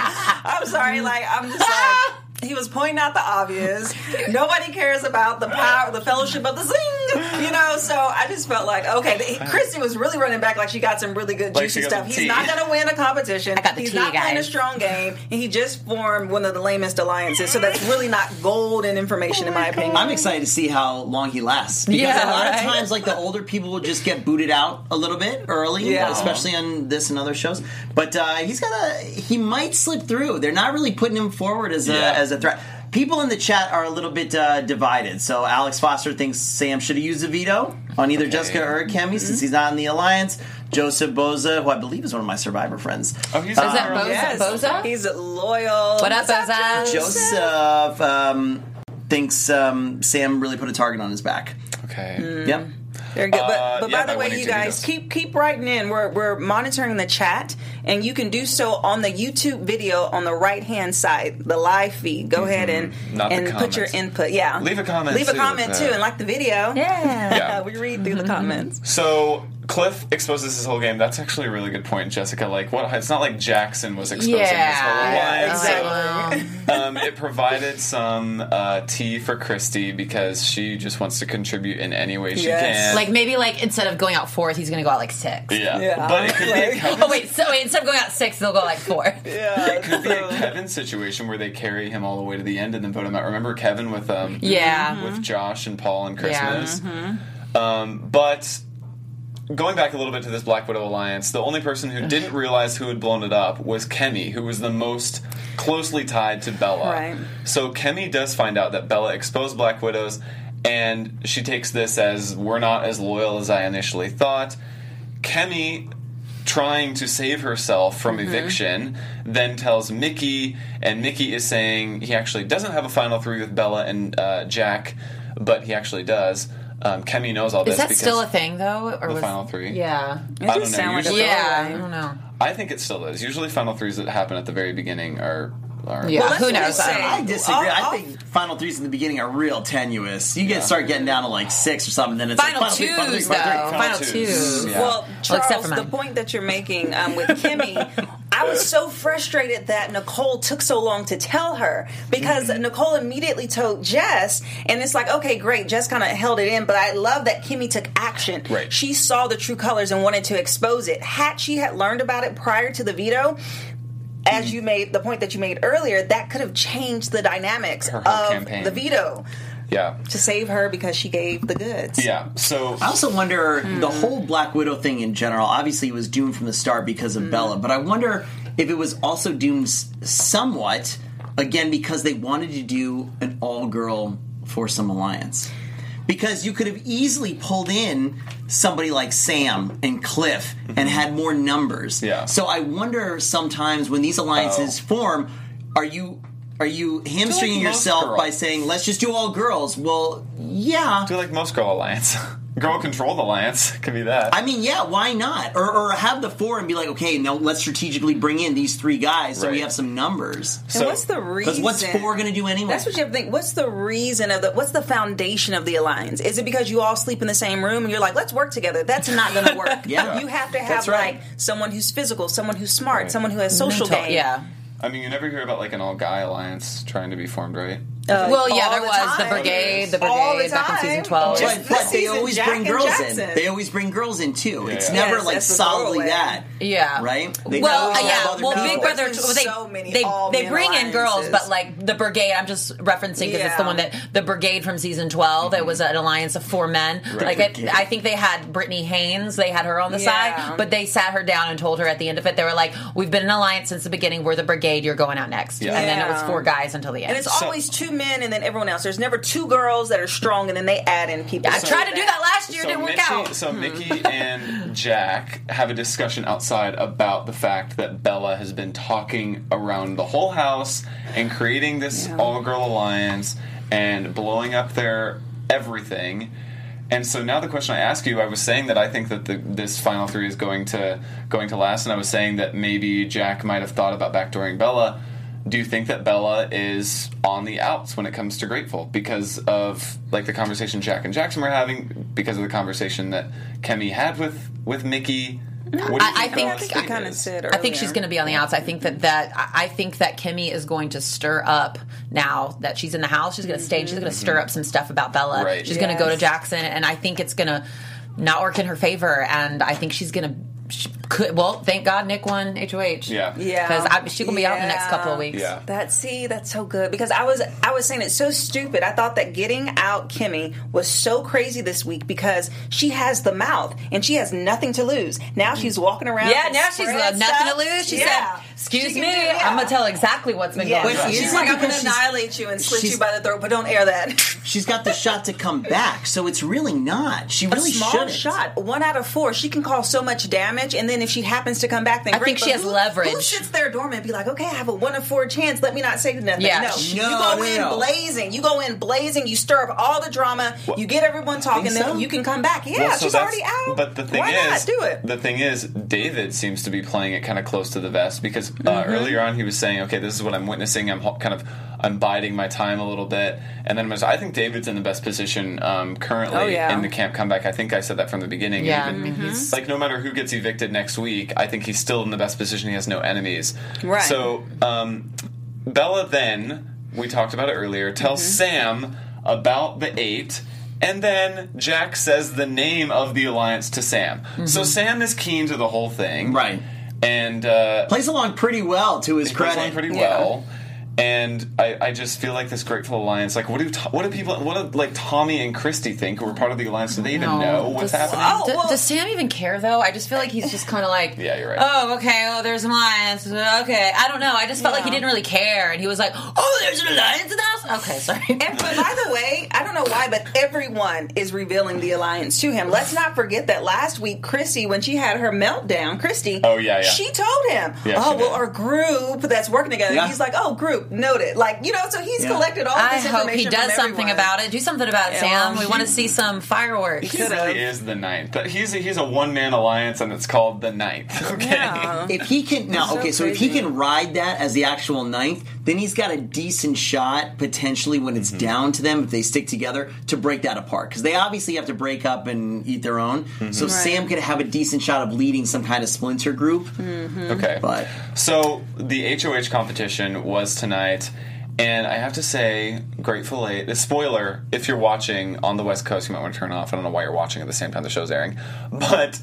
I'm sorry, like I'm just like. He was pointing out the obvious. Nobody cares about the power, the fellowship of the zing, you know. So I just felt like, okay, the, Christie was really running back like she got some really good Like juicy she stuff. He's not going to win a competition. I got the He's tea, not playing a strong game, and he just formed one of the lamest alliances. So that's really not golden information, in my opinion. I'm excited to see how long he lasts because Yeah, a lot right? of times, like the older people will just get booted out a little bit early, Yeah. especially on this and other shows. But uh, he's got a he might slip through. They're not really putting him forward as a Yeah. as a threat. People in the chat are a little bit uh, divided. So Alex Foster thinks Sam should have used a veto on either Jessica or Kemi since he's not in the alliance. Joseph Boza, who I believe is one of my Survivor friends. oh, he's Is that Boza? Yes. Boza? He's loyal. What up, Boza? Joseph um, thinks um, Sam really put a target on his back. okay. Yep. Very good. But, Uh, but yeah, by the way, you guys keep keep writing in. We're we're monitoring the chat, and you can do so on the YouTube video on the right hand side, the live feed. Go ahead and Mm-hmm. Not and put your input. Yeah, Leave a comment, Leave a too. comment too, and like the video. Yeah. Yeah. we read through the comments. So Cliff exposes his whole game. That's actually a really good point, Jessica. Like, what? It's not like Jackson was exposing his whole Yeah, exactly. So, um, it provided some uh, tea for Christie because she just wants to contribute in any way she Yes. can. Like maybe like instead of going out fourth, he's gonna go out like six. yeah. Yeah. but it could be a Kevin Oh wait, so wait, instead of going out six, they'll go like four. Yeah, It could be a Kevin situation where they carry him all the way to the end and then vote him out. Remember Kevin with um Yeah. with Josh and Paul and Yeah. Christmas. Um, but going back a little bit to this Black Widow alliance, the only person who didn't realize who had blown it up was Kemi, who was the most closely tied to Bella. Right. So Kemi does find out that Bella exposed Black Widows, and she takes this as we're not as loyal as I initially thought. Kemi trying to save herself from eviction then tells Michie and Michie is saying he actually doesn't have a final three with Bella and uh, Jack but he actually does um, Kemi knows all this Is that because still a thing though? Or the was, final three Yeah. it I don't know, sound like usually- Yeah. I don't know. I think it still is usually final threes that happen at the very beginning are, are Yeah. Well, Who knows? I I know. I disagree. I'll- I think final threes in the beginning are real tenuous. You get Yeah. start getting down to like six or something, then it's Final like final three, final three, twos final three. though. Final Final twos. twos. Yeah. Well, except Charles, for the point that you're making um, with Kemi, I was so frustrated that Nicole took so long to tell her because Mm-hmm. Nicole immediately told Jess, and it's like, okay, great, Jess kind of held it in, but I love that Kemi took action. Right. She saw the true colors and wanted to expose it. Had she had learned about it prior to the veto, as Mm-hmm. you made the point that you made earlier, that could have changed the dynamics of campaign. the veto yeah to save her because she gave the goods. yeah so I also wonder the whole Black Widow thing in general. Obviously, it was doomed from the start because of mm-hmm. Bella, but I wonder if it was also doomed somewhat again because they wanted to do an all-girl foursome alliance. Because you could have easily pulled in somebody like Sam and Cliff and mm-hmm. had more numbers. Yeah. So I wonder sometimes when these alliances oh. form, are you are you hamstringing most yourself girls. by saying let's just do all girls? Well, yeah. do like most girl alliance girl controlled alliance could be that I mean, yeah, why not? Or, or have the four and be like, okay, now let's strategically bring in these three guys so we have some numbers. And So- what's the reason? what's four going to do anyway? That's what you have to think. What's the reason of the? What's the foundation of the alliance? Is it because you all sleep in the same room and you're like, let's work together? That's not going to work. Yeah. you have to have That's right. like someone who's physical, someone who's smart, Right. someone who has social Mental- game. Yeah. I mean you never hear about like an all guy alliance trying to be formed right Uh, Well, yeah, there the was the brigade, the All brigade the back in season 12. Just but, this but they always Jack bring girls Jackson. in. They always bring girls in too. It's yeah. never Yes, like solidly that. Yeah. Right? They well, uh, yeah. Well, people. Big Brother. Well, they so many they, they all-men bring in girls, but like the brigade. I'm just referencing because it's the one that the brigade from season 12. It was an alliance of four men. Like I, I think they had Britney Haynes. They had her on the Yeah. side, but they sat her down and told her at the end of it. They were like, "We've been an alliance since the beginning. We're the brigade. You're going out next." Yeah. And then it was four guys until the end. And it's always two men and then everyone else. There's never two girls that are strong and then they add in people. I tried to do that last year. so didn't work out. So hmm. Michie and Jack have a discussion outside about the fact that Bella has been talking around the whole house and creating this all-girl alliance and blowing up their everything. And so now the question I ask you, I was saying that I think that the, this final three is going to going to last, and I was saying that maybe Jack might have thought about backdooring Bella. Do you think that Bella is on the outs when it comes to Grateful because of like the conversation Jack and Jackson were having, because of the conversation that Kemi had with with Michie? What I- I think- I kind of is? said I think she's going to be on the outs. I think that that I I think that Kemi is going to stir up now that she's in the house. She's going to stay. She's going to stir mm-hmm. up some stuff about Bella. Right. She's going to go to Jackson, and I think it's going to not work in her favor. And I think she's going to. She could well, thank God Nick won HOH. Yeah. Yeah. because she's gonna be out in the next couple of weeks. Yeah. That see, that's so good because I was I was saying it's so stupid. I thought that getting out Kemi was so crazy this week because she has the mouth and she has nothing to lose. Now she's walking around. Yeah, now she's spread uh, nothing to lose. She Yeah. said, "Excuse She me, do- yeah. I'm gonna tell exactly what's been Yeah, going on." is she's it like I'm gonna she's- annihilate you and slit you by the throat, but don't air that. She's got the shot to come back, so it's really not. She A really small shouldn't. shot, one out of four. She can cause so much damage, and then if she happens to come back, then I great, think she has who- leverage. Who sits there dormant and be like, okay, I have a one in four chance. Let me not say nothing. Yeah. no, No, you go no, in no. blazing. You go in blazing. You stir up all the drama. you get everyone talking. Think so? Then you can come back. Yeah, Well, so she's already out. But the thing Why is, not do it? The thing is, David seems to be playing it kind of close to the vest because uh, Mm-hmm. earlier on he was saying, "Okay, this is what I'm witnessing. I'm kind of I'm biding my time a little bit, and then I'm just, I think David's in the best position um, currently Oh, yeah. in the camp comeback. I think I said that from the beginning. Yeah, Even- mhm. like no matter who gets evicted next week, I think he's still in the best position. He has no enemies. Right. So um, Bella then we talked about it earlier tells Mm-hmm. Sam about the eight. And then Jack says the name of the alliance to Sam. Mm-hmm. So Sam is keen to the whole thing, Right. And uh, Plays along pretty well to his he plays credit. along pretty Yeah. well. And I, I just feel like this grateful alliance. Like, what do what do people? What do like Tommy and Christie think who are part of the alliance? Do they even know what's Does- happening? Oh, well- does Sam even care though? I just feel like he's just kind of like, Yeah, you're right. Oh, okay. Oh, there's an alliance. Okay, I don't know. I just felt like he didn't really care, and he was like, "Oh, there's an alliance in the house." Okay, sorry. And but by the way, I don't know why, but everyone is revealing the alliance to him. Let's not forget that last week, Christie, when she had her meltdown, Christie, Oh, yeah, yeah. she told him, Yeah, "Oh, well, did. our group that's working together." Yeah. He's like, "Oh, group noted." Like you know, so he's Yeah. collected all this. I this hope information. he does something about it. Do something about it, Yeah, Sam. we he- want to see some fireworks. He really is the ninth, but he's a, he's a one man alliance, and it's called the ninth. Okay. Yeah. If he can now, So okay, so if he can ride that as the actual ninth, then he's got a decent shot potentially when it's mm-hmm. down to them if they stick together to break that apart because they obviously have to break up and eat their own. Mm-hmm. So Sam could have a decent shot of leading some kind of splinter group. Mm-hmm. Okay. But- so the HOH competition was tonight, and I have to say, Grateful Eight. The spoiler: if you're watching on the West Coast, you might want to turn off. I don't know why you're watching at the same time the show's airing, but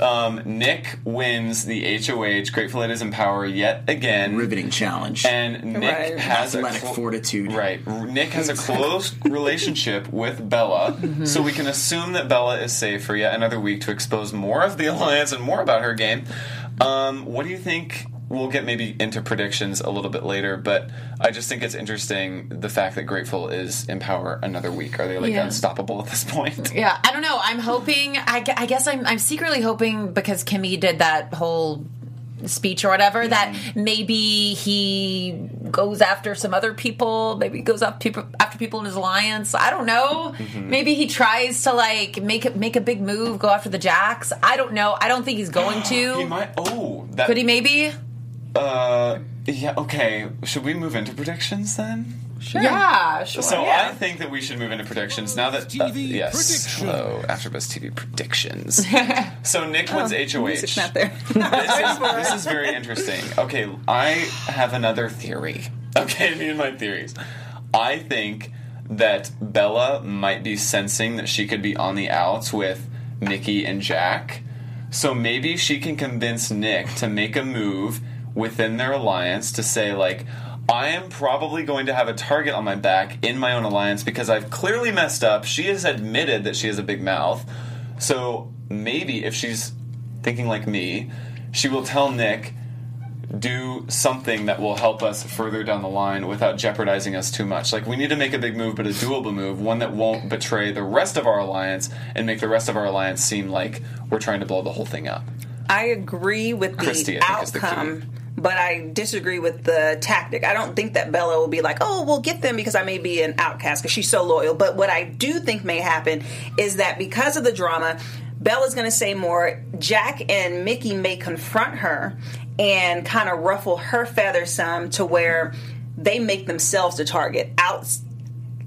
um, Nick wins the HOH. Grateful Eight is in power yet again. Riveting challenge. And Nick Right. has Athletic a clo- fortitude. Right. Nick has a close relationship with Bella, so we can assume that Bella is safe for yet another week to expose more of the alliance and more about her game. Um, what do you think? We'll get maybe into predictions a little bit later, but I just think it's interesting the fact that Grateful is in power another week. Are they like Yeah. unstoppable at this point? Yeah, I don't know. I'm hoping. I, I guess I'm, I'm secretly hoping because Kemi did that whole speech or whatever mm-hmm. that maybe he goes after some other people. Maybe he goes after people after people in his alliance. I don't know. Mm-hmm. Maybe he tries to like make it make a big move, go after the Jacks. I don't know. I don't think he's going to. He might. Oh, that. Could he maybe? Uh, yeah. Okay. Should we move into predictions then? Yeah, sure. So Yeah. I think that we should move into predictions now that uh, TV yes, prediction. hello, AfterBuzz TV predictions. so Nick wins HOH. Oh, Music's not there. This is, this is very interesting. Okay, I have another theory. Okay, me and my theories. I think that Bella might be sensing that she could be on the outs with Nikki and Jack. So maybe she can convince Nick to make a move within their alliance to say, like, I am probably going to have a target on my back in my own alliance because I've clearly messed up. She has admitted that she has a big mouth. So maybe if she's thinking like me, she will tell Nick, do something that will help us further down the line without jeopardizing us too much. Like we need to make a big move, but a doable move, one that won't betray the rest of our alliance and make the rest of our alliance seem like we're trying to blow the whole thing up. I agree with the Christie, I think, is the key. outcome, but I disagree with the tactic. I don't think that Bella will be like, "Oh, we'll get them because I may be an outcast because she's so loyal." But what I do think may happen is that because of the drama, Bella's going to say more. Jack and Michie may confront her and kind of ruffle her feathers some to where they make themselves the target out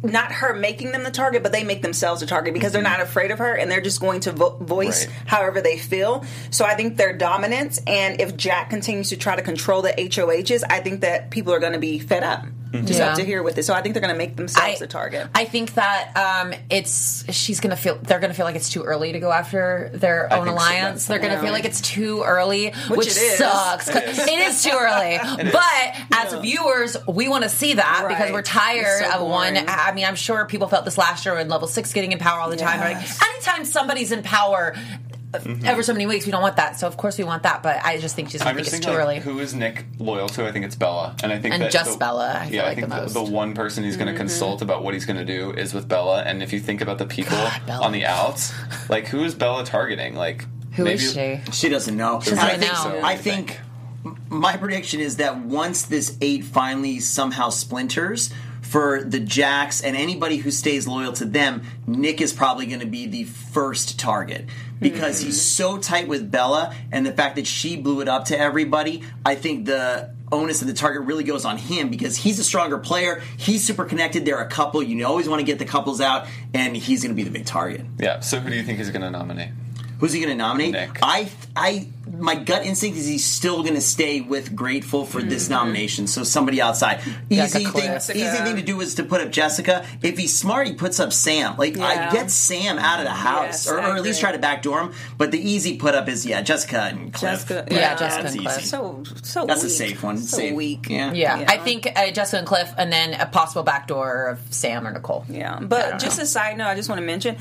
not her making them the target, but they make themselves the target because they're mm-hmm. not afraid of her and they're just going to vo- voice Right. however they feel. So I think their dominance, and if Jack continues to try to control the HOHs, I think that people are going to be fed up. Just Yeah. up to here with it. So I think they're going to make themselves the target. I think that um, it's she's gonna feel they're gonna feel like it's too early to go after their I own think so. alliance. They're gonna feel like it's too early, which, it is. sucks. It is. it is too early. but as viewers, we want to see that because we're tired so of one. I mean, I'm sure people felt this last year when level six getting in power all the time. Like anytime somebody's in power. Mm-hmm. Ever so many weeks, we don't want that. So of course we want that, but I just think she's gonna I'm think just it's thinking, too like, early. who is Nick loyal to? I think it's Bella, and I think And that just the- Bella, I feel yeah, like I think the the, most. the one person he's going to mm-hmm. consult about what he's going to do is with Bella. And if you think about the people Bella. on the outs, like who is Bella targeting? Like Who is maybe- she? She doesn't know. doesn't I even think, know. I think my prediction is that once this eight finally somehow splinters for the Jacks and anybody who stays loyal to them, Nick is probably going to be the first target because he's mm-hmm. so tight with Bella and the fact that she blew it up to everybody. I think the onus of the target really goes on him because he's a stronger player. He's super connected. They're a couple. You always want to get the couples out, and he's going to be the big target. Yeah. So who do you think he's going to nominate? Who's he going to nominate? Nick. I, I, my gut instinct is he's still going to stay with Grateful for this nomination. So somebody outside. Easy thing, Cliff. easy thing to do is to put up Jessica. If he's smart, he puts up Sam. Like I get Sam out of the house, Yes, or, or at least try to backdoor him. But the easy put up is yeah, Jessica and Cliff. Jessica- Yeah, Yeah, Jessica that's and Cliff. easy. So so That's a safe one. So Safe. weak. Yeah. Yeah, Yeah. I think uh, Jessica and Cliff, and then a possible backdoor of Sam or Nicole. Yeah, but just know. a side note, I just want to mention,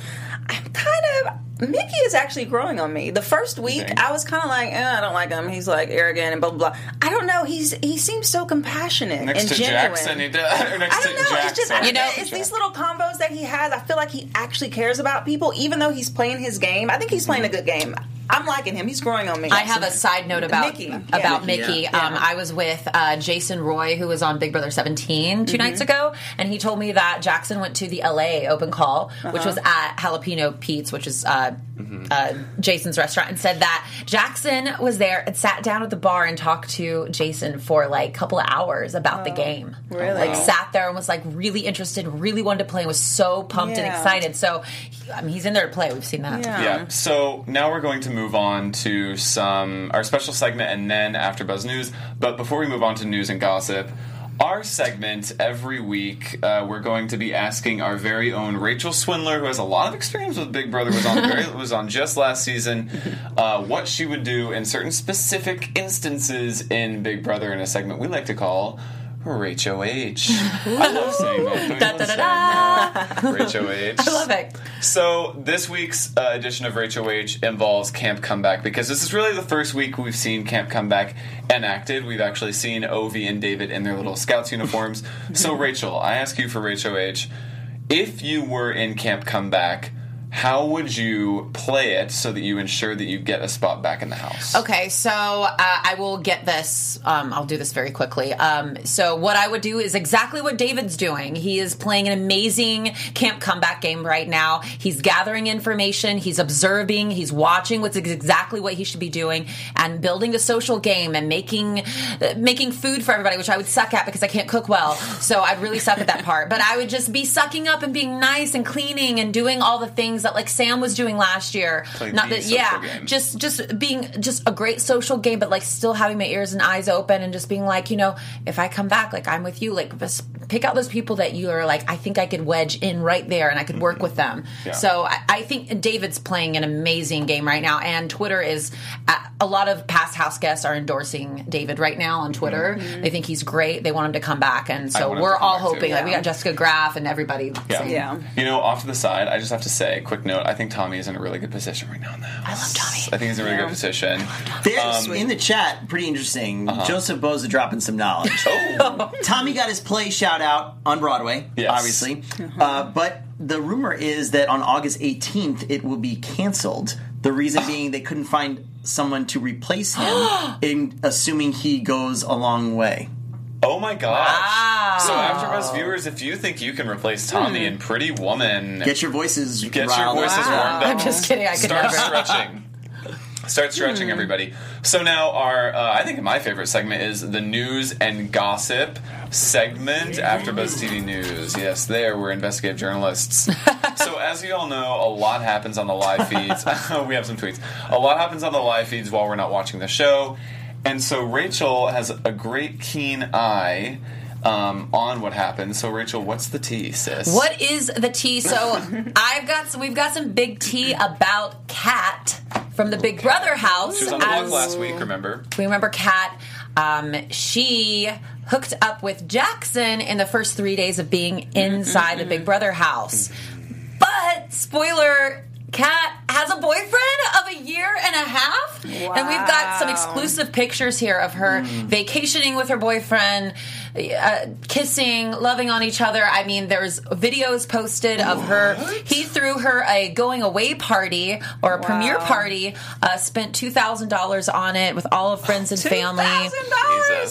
I'm kind of Michie is actually growing on me. The first week, think? I was kind of like, eh, I don't like him. He's like arrogant and blah blah blah. I don't know. He's he seems so compassionate Next and to genuine. Jackson, he does. Next I don't know. Jackson. It's just You know- it's these little combos that he has. I feel like he actually cares about people, even though he's playing his game. I think he's playing a good game. I'm liking him. He's growing on me. I have a side note about Michie, about Michie, Michie. yeah. Um, I was with uh, Jason Roy, who was on Big Brother 17 2 Mm-hmm. nights ago, and he told me that Jackson went to the LA open call, which Uh-huh. was at Jalapeno Pete's, which is uh, uh, Jason's restaurant, and said that Jackson was there and sat down at the bar and talked to Jason for like a couple of hours about the game. Oh, really? Like sat there and was like really interested, really wanted to play, and was so pumped and excited. So, he- I mean, he's in there to play. We've seen that. Yeah. Yeah. So now we're going to move on to some our special segment and then after Buzz News. But before we move on to news and gossip, our segment every week uh, we're going to be asking our very own Rachel Swindler, who has a lot of experience with Big Brother, was on very, was on just last season, uh, what she would do in certain specific instances in Big Brother in a segment we like to call. Rachel H. I love saying that. Da, da, da, da. that? Rachel H. I love it. So this week's uh, edition of Rachel H involves Camp Comeback because this is really the first week we've seen Camp Comeback enacted. We've actually seen Ovi and David in their little scouts uniforms. so Rachel, I ask you for Rachel H, if you were in Camp Comeback, how would you play it so that you ensure that you get a spot back in the house? Okay, so uh, I will get this. Um, I'll do this very quickly. Um, so what I would do is exactly what David's doing. He is playing an amazing camp comeback game right now. He's gathering information. He's observing. He's watching what's exactly what he should be doing and building the social game and making uh, making food for everybody, which I would suck at because I can't cook well. So I'd really suck at that part. But I would just be sucking up and being nice and cleaning and doing all the things that like Sam was doing last year. Play Not the that yeah, game. just just being just a great social game, but like still having my ears and eyes open and just being like, you know, if I come back, like I'm with you, like just pick out those people that you are like, I think I could wedge in right there and I could work with them. Yeah. So I, I think David's playing an amazing game right now, and Twitter is uh, a lot of past house guests are endorsing David right now on Twitter. They think he's great. They want him to come back, and so we're all back, too. hoping. Like we got Jessica Graf and everybody. saying- Yeah. You know, off to the side, I just have to say, quick note, I think Tommy is in a really good position right now in the house. I love Tommy. I think he's in a really good position. There's Um, in the chat, pretty interesting. Uh-huh. Joseph Boza dropping some knowledge. Oh, Tommy got his play shout out on Broadway, Yes. obviously. Uh, but the rumor is that on August 18th, it will be canceled. The reason being they couldn't find someone to replace him, in assuming he goes a long way. Oh my gosh. Wow. So, AfterBuzz viewers, if you think you can replace Tommy in Pretty Woman, Get your voices Get your riled up. voices warmed up. I'm just kidding. I could Start never. stretching. Start stretching, everybody. So now our, uh, I think my favorite segment is the news and gossip segment after Buzz TV News. Yes, there we're investigative journalists. so as you all know, a lot happens on the live feeds. we have some tweets. A lot happens on the live feeds while we're not watching the show, and so Rachel has a great keen eye. Um, on what happens. So, Rachel, what's the tea, sis? What is the tea? So I've got some, we've got some big tea about Kat from the Big Brother house. She was on the blog last week, remember? We remember Kat. Um, she hooked up with Jackson in the first three days of being inside the Big Brother house. But spoiler. Kat has a boyfriend of a year and a half, and we've got some exclusive pictures here of her vacationing with her boyfriend, uh, kissing, loving on each other. I mean, there's videos posted of her. He threw her a going away party or a premiere party. Uh, spent two thousand dollars on it with all of friends and family.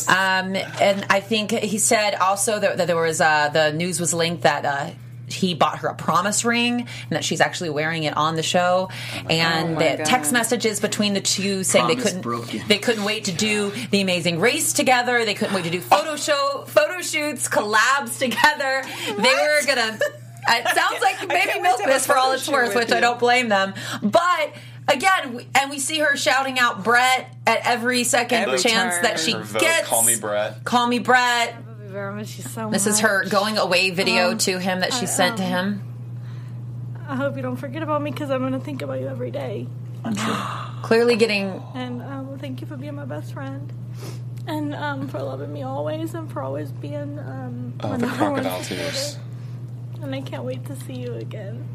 Um, and I think he said also that, that there was uh, the news was linked that uh, he bought her a promise ring and that she's actually wearing it on the show. Oh and my the text messages between the two saying they couldn't broken. they couldn't wait to do the Amazing Race together. They couldn't wait to do photo show photo shoots, collabs together. They were gonna. It sounds like maybe can't milk to have a this for all it's shoot worth, with which I don't blame them. But again, and we see her shouting out Brett at every second Every chance turn. that she Her vote, gets. Call me Brett. Call me Brett. Very much, she's so This is her going away video Um, to him that she I, sent to um, him. I hope you don't forget about me because I'm going to think about you every day. I'm sure. Clearly getting And um, thank you for being my best friend. And um, for loving me always and for always being um, Oh, the number one crocodile tears. And I can't wait to see you again.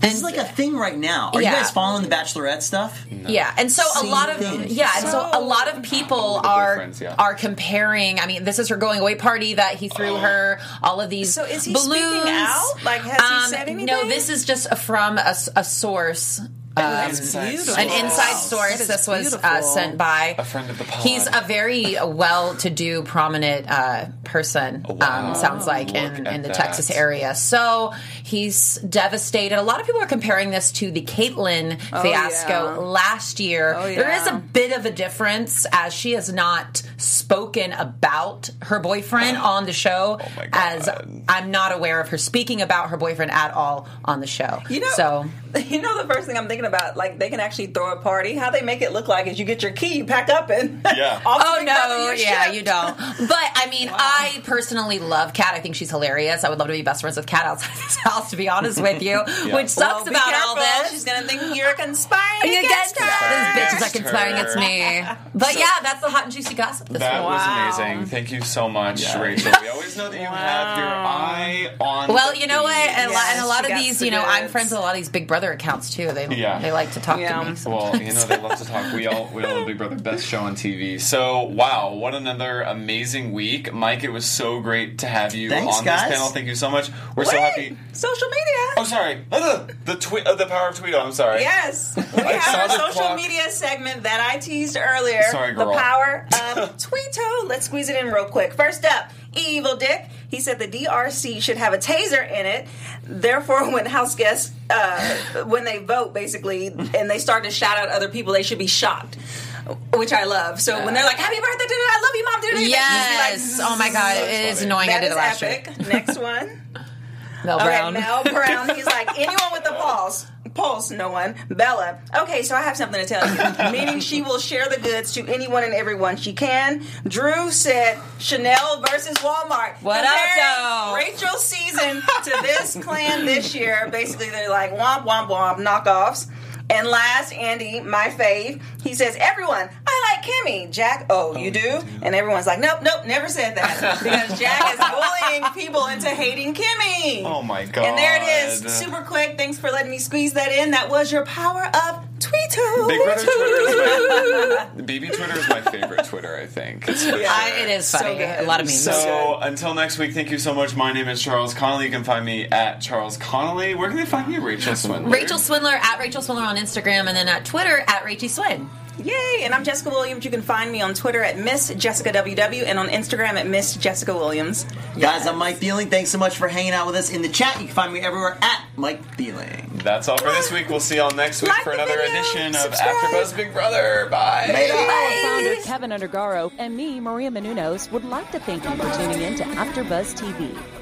This is like a thing right now. Are Yeah. you guys following the Bachelorette stuff? Yeah, and so a lot of thing. yeah, and so a lot of people are yeah. are comparing. I mean, this is her going away party that he threw her. All of these So is he balloons. speaking out? Like, has he Um, said anything? No, this is just from a source. That's Inside. An inside source. That is This was uh, sent by A friend of the pod. He's a very well-to-do, prominent uh, person. Wow. Um, sounds like in, Look at in the that. Texas area. So he's devastated. A lot of people are comparing this to the Kaitlyn fiasco yeah. last year. Oh, There is a bit of a difference as she has not spoken about her boyfriend on the show. Oh. As I'm not aware of her speaking about her boyfriend at all on the show. You know, so you know the first thing I'm thinking about, like they can actually throw a party. How they make it look like is you get your key, you pack up, and Yeah. Oh no, yeah, shipped. you don't. But I mean, I personally love Kat. I think she's hilarious. I would love to be best friends with Kat outside of this house, to be honest with you. Which sucks Well, be about all careful. this. She's gonna think you're conspiring You against get her. these bitches are Against conspiring against me. But yeah, that's the hot and juicy gossip this That week. was Wow. amazing. Thank you so much, Yeah. Rachel. We always know that you have your eye on. Well, the you know what? feed. And, a lot, and a lot of these, you know, I'm friends with a lot of these Big Brother accounts too. They Yeah. They like to talk Yeah. to me. Well, you know they love to talk. We all we all love Big Brother, best show on TV. So wow, what another amazing week, Mike! It was so great to have you Thanks, on guys. this panel. Thank you so much. We're so happy. Social media. Oh, sorry. Uh, the tweet, uh, the power of Tweeto. I'm sorry. Yes, we I saw have the our social clock. media segment that I teased earlier. Sorry, girl. The power of Tweeto. Let's squeeze it in real quick. First up, Evil Dick. He said the DRC should have a taser in it. Therefore, when house guests, uh, when they vote, basically, and they start to shout out other people, they should be shocked. Which I love. So when they're like, "Happy birthday, dude! I love you, mom!" dude," Yes. Oh my god, it is annoying. I did it last epic. year. Next one. Mel Okay, Brown. Mel Brown. He's like anyone with a pulse. Pulse, no one. Bella. Okay, so I have something to tell you. Meaning she will share the goods to anyone and everyone she can. Drew said Chanel versus Walmart. What up, though? Rachel's season to this clan this year. Basically, they're like womp womp womp knockoffs. And last, Andy, my fave, he says, Everyone, I like Kemi. Jack, oh, oh you do? And everyone's like, Nope, nope, never said that. because Jack is bullying people into hating Kemi. Oh my god. And there it is. Super quick. Thanks for letting me squeeze that in. That was your power of Tweeto. Big Brother Twitter is my BB Twitter is my favorite Twitter. I think. It's Yeah. I, it is funny. good. a lot of memes. So until next week, thank you so much. My name is Charles Connolly. You can find me at Charles Connolly. Where can they find you, Rachel Swindler? Rachel Swindler at Rachel Swindler on Instagram and then at Twitter at Rachie Swin. Yay! And I'm Jessica Williams. You can find me on Twitter at Miss Jessica WW and on Instagram at Miss Jessica Williams. Guys, I'm Mike Thieling. Thanks so much for hanging out with us in the chat. You can find me everywhere at Mike Thieling. That's all for this week. We'll see y'all next week Like for another video, edition of. AfterBuzz Big Brother. Bye. Founder Kevin Undergaro and me, Maria Menounos, would like to thank you for tuning in to AfterBuzz TV.